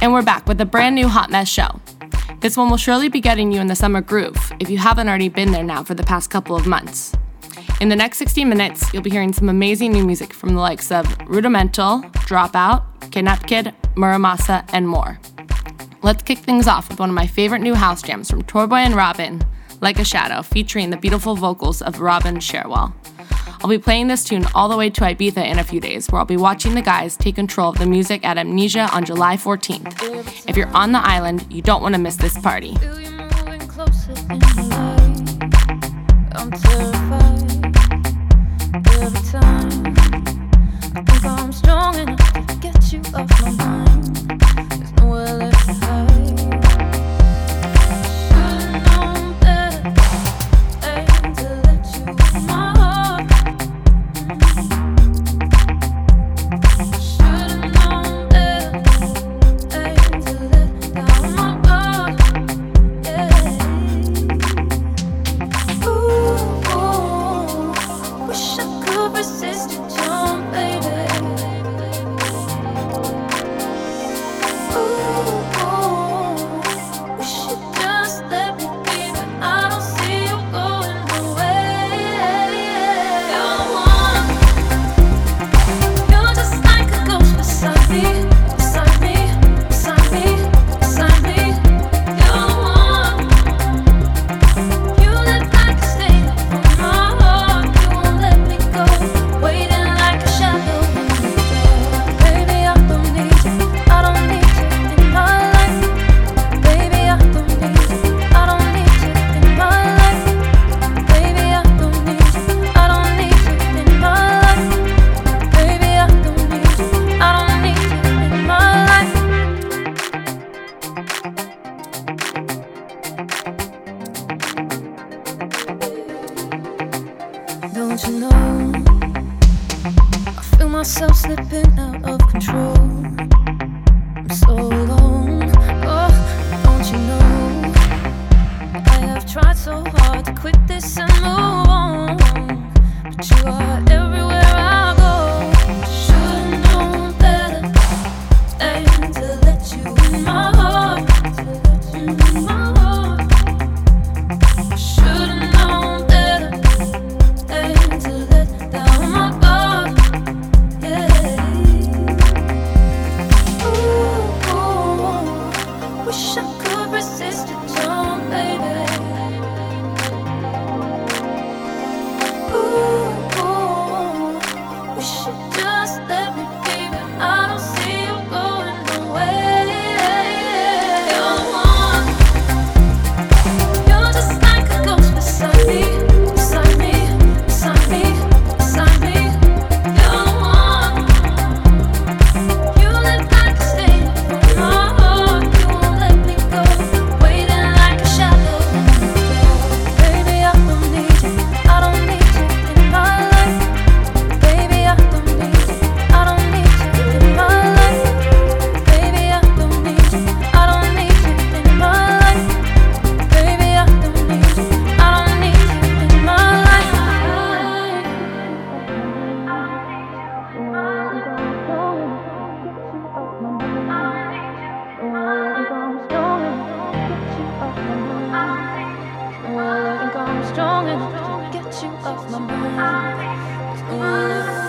And we're back with a brand new Hot Mess show. This one will surely be getting you in the summer groove if you haven't already been there now for the past couple of months. In the next 60 minutes, you'll be hearing some amazing new music from the likes of Rudimental, Dropout, Kidnap Kid, Mura Masa, and more. Let's kick things off with one of my favorite new house jams from Toyboy and Robin, Like a Shadow, featuring the beautiful vocals of Robyn Sherwell. I'll be playing this tune all the way to Ibiza in a few days, where I'll be watching the guys take control of the music at Amnesia on July 14th. If you're on the island, you don't want to miss this party. I'm strong enough to get you off my mind. There's nowhere left strong enough to get you off my mind.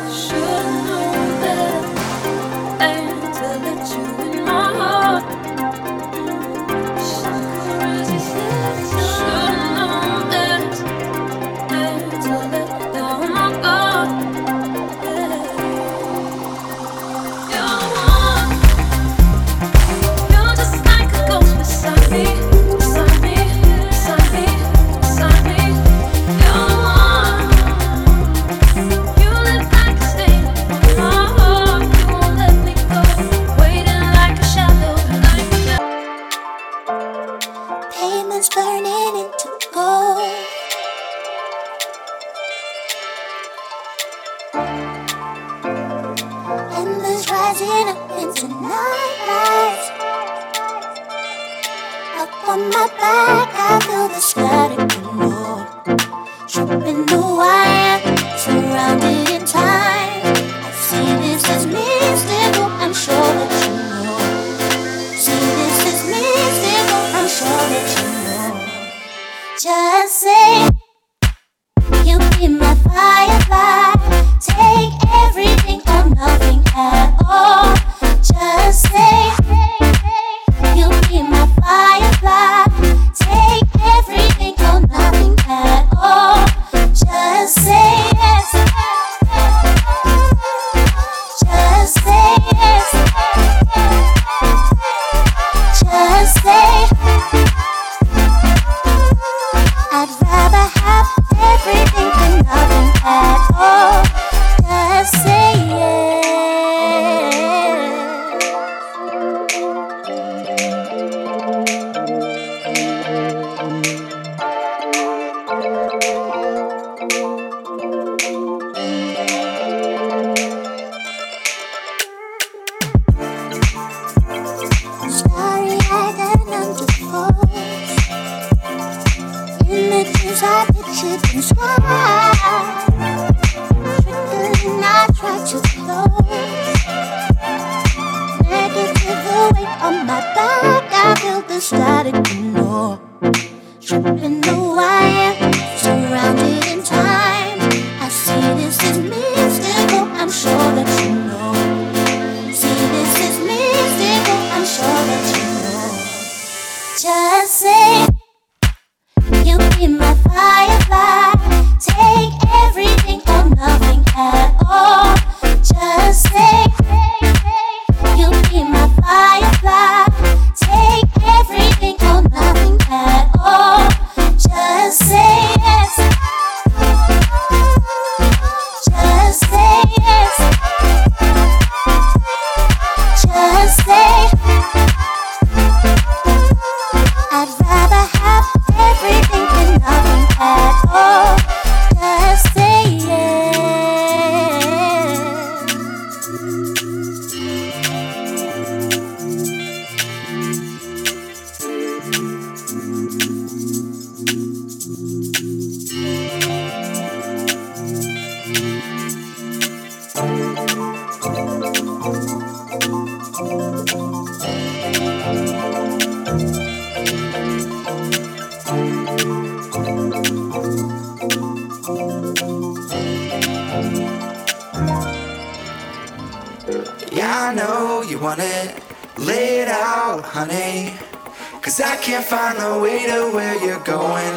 Cause I can't find the way to where you're going.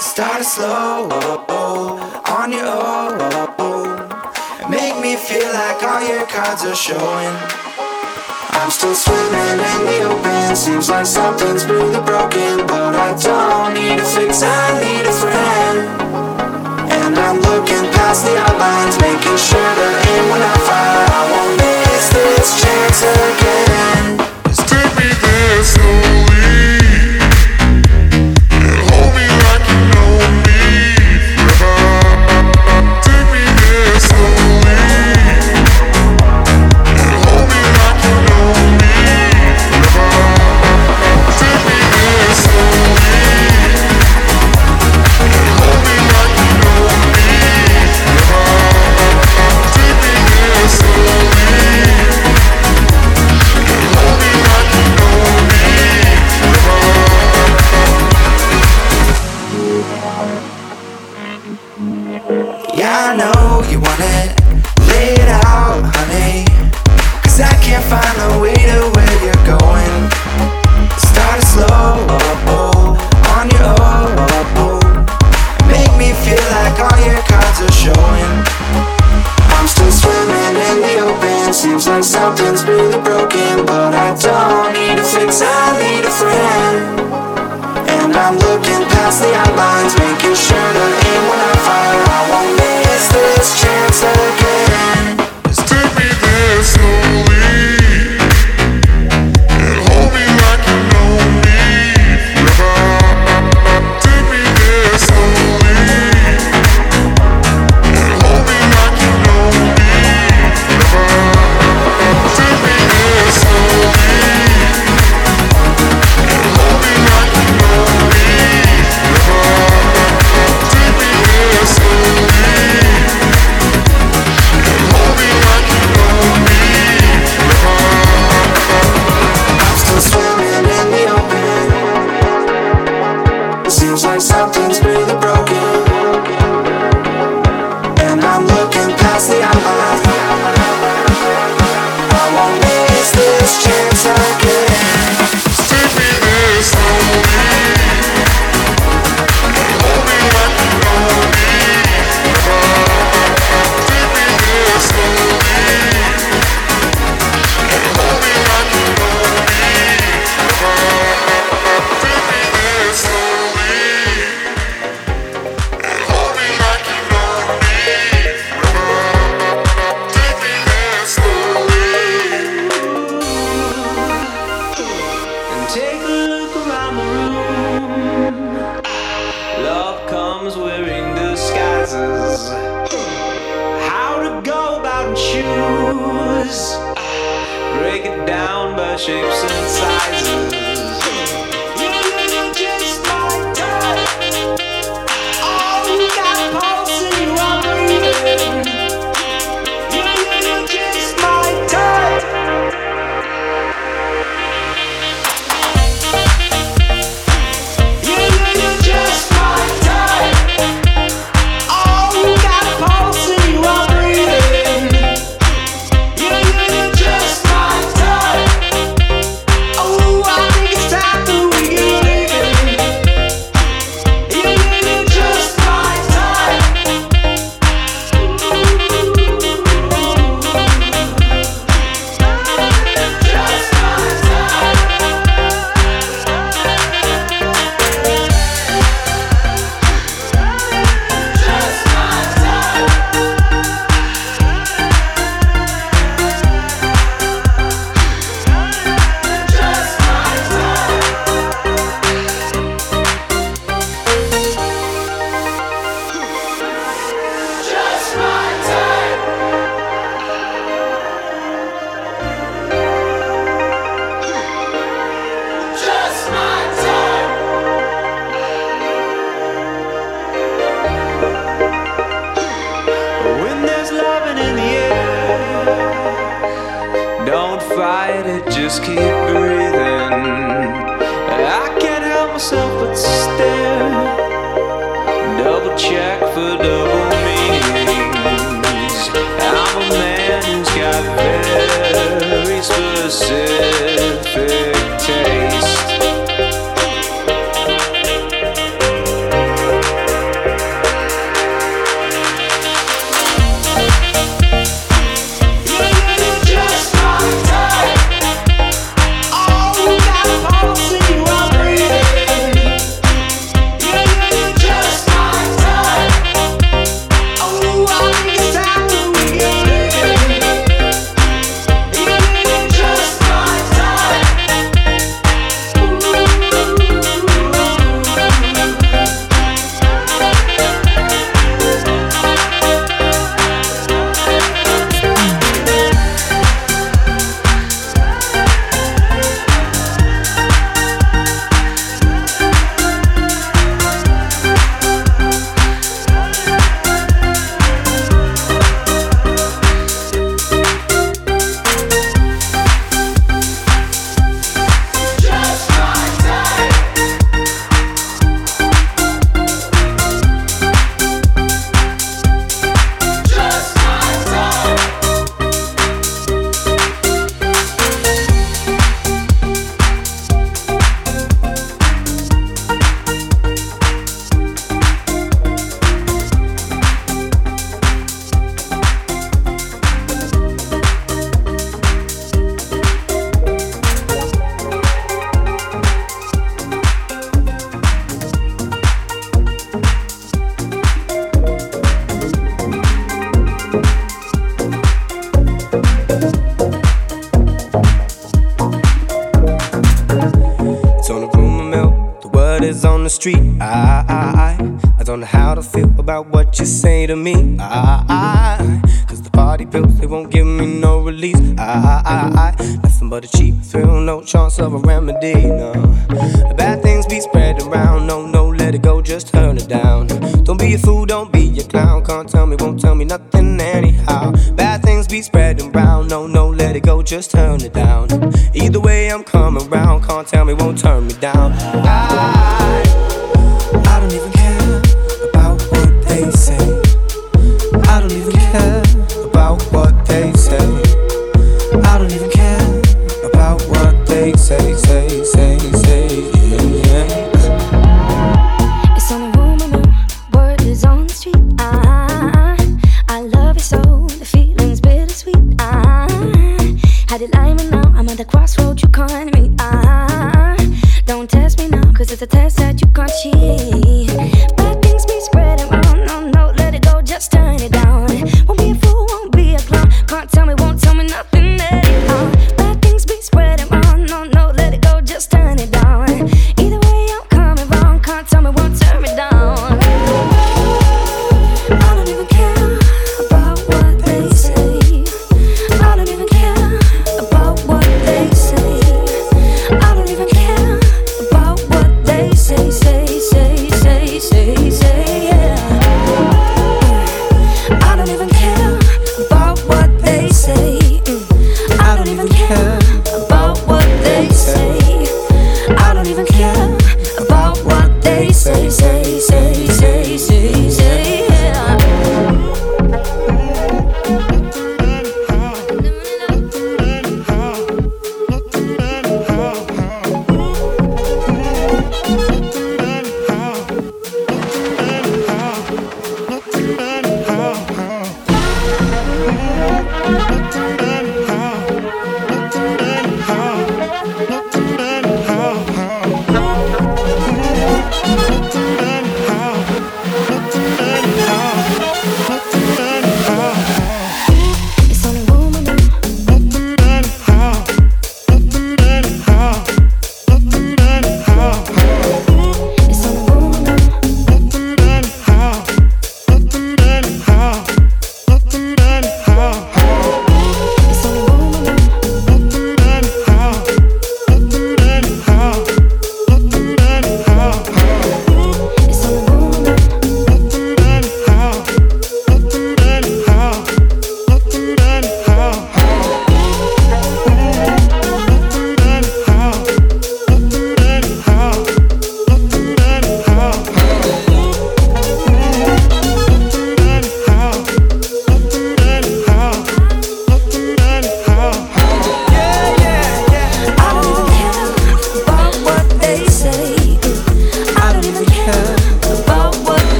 Start slow on your own. Make me feel like all your cards are showing. I'm still swimming in the open. Seems like something's really broken, but I don't need a fix. I need a friend. And I'm looking past the outlines, making sure that aim when I fire, I won't miss this chance again slowly. The crossroads you can't meet. Ah, Can't tell me won't turn me down. you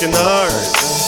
Working hard.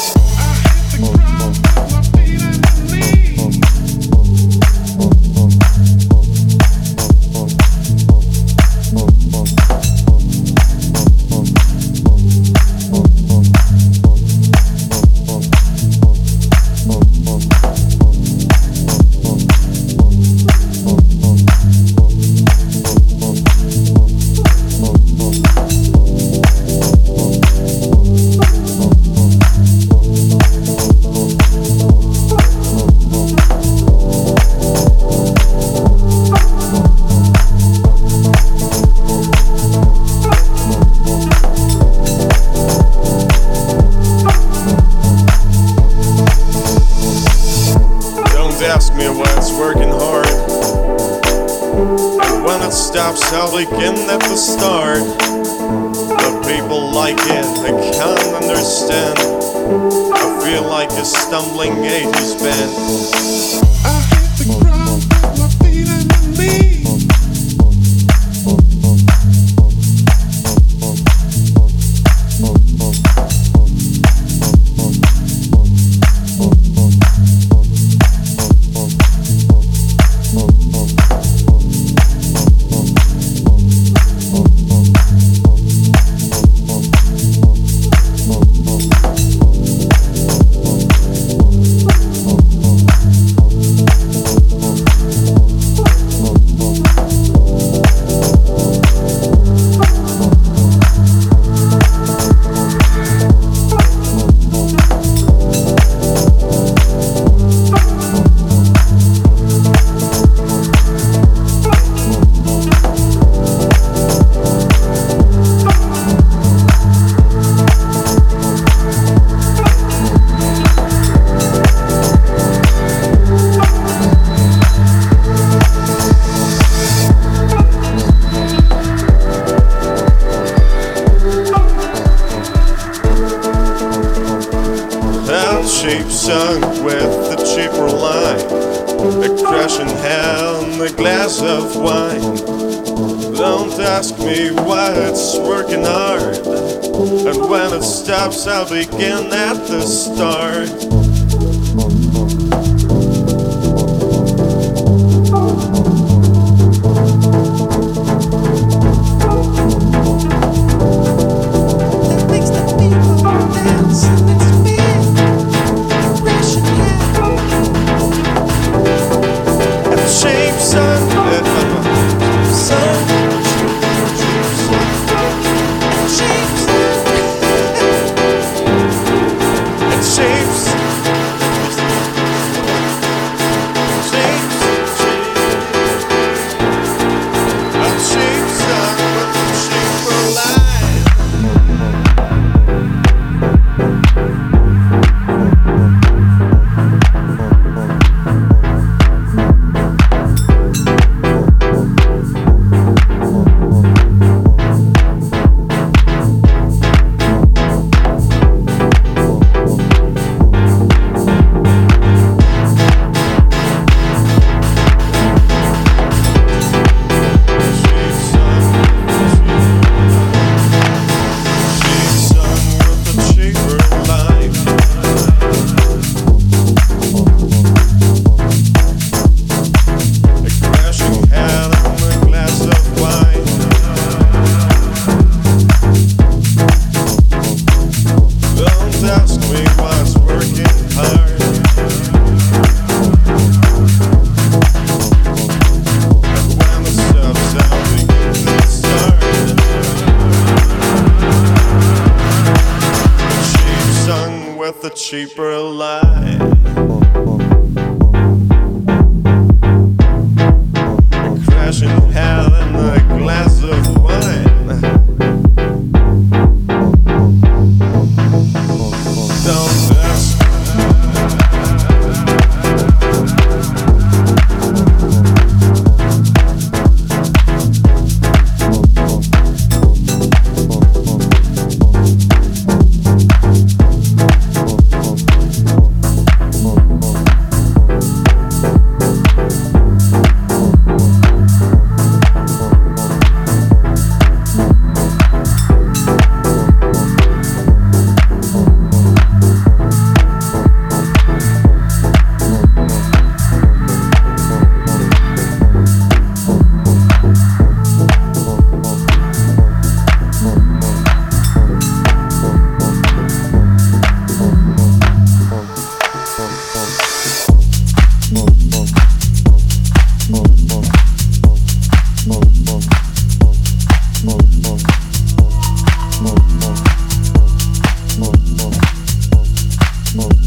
Right.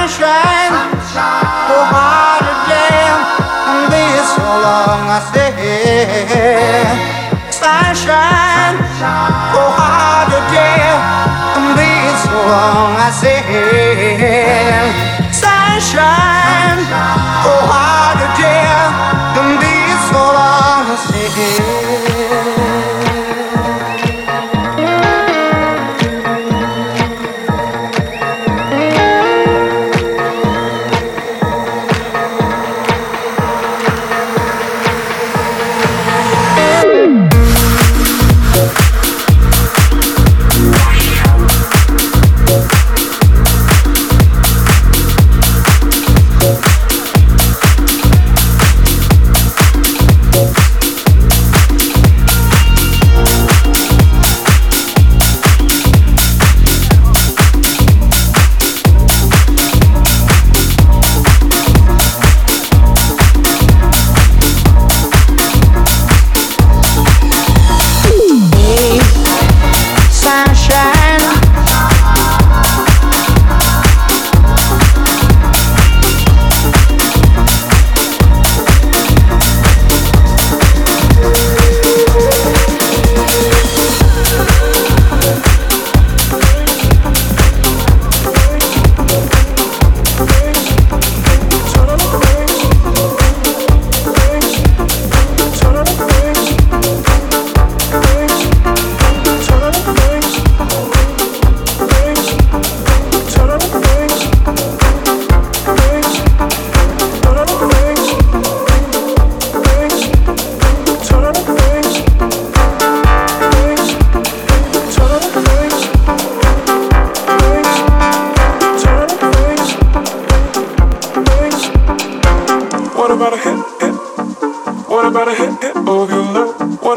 sunshine, sunshine. Oh, hard damn, and be so long I stay.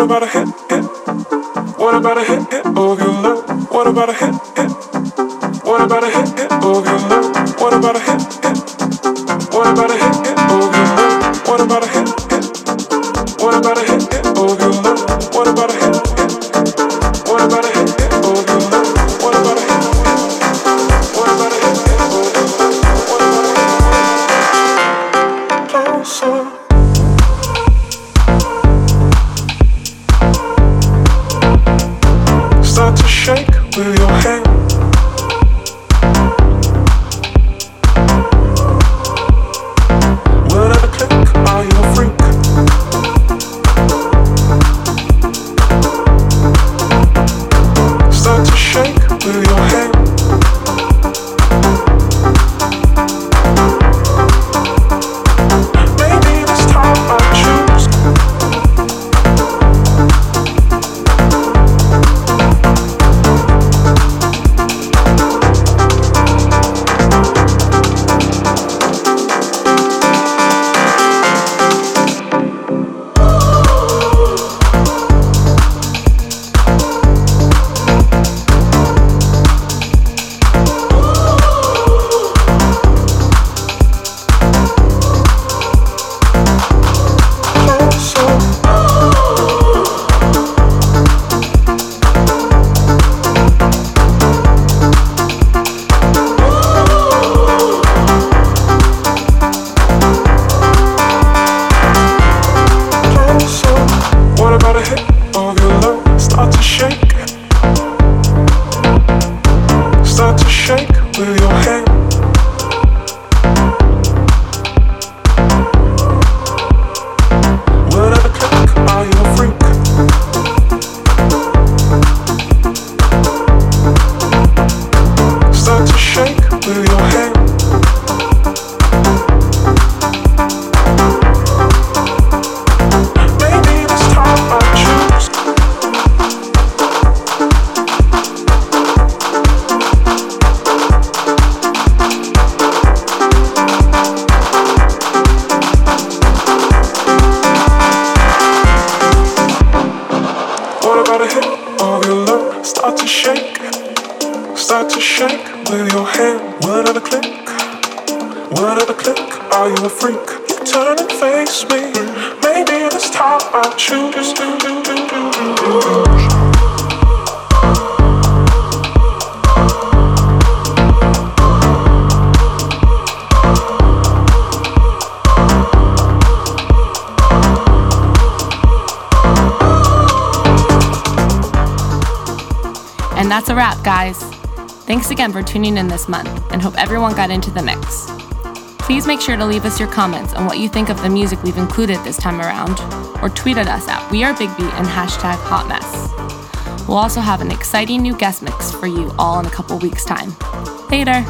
What about a hit, hit? What about a hit, hit of your love? What about a hit? Tuning in this month and hope everyone got into the mix. Please make sure to leave us your comments on what you think of the music we've included this time around, or tweet at us at We Are Big Beat and hashtag Hot Mess. We'll also have an exciting new guest mix for you all in a couple weeks' time. Later!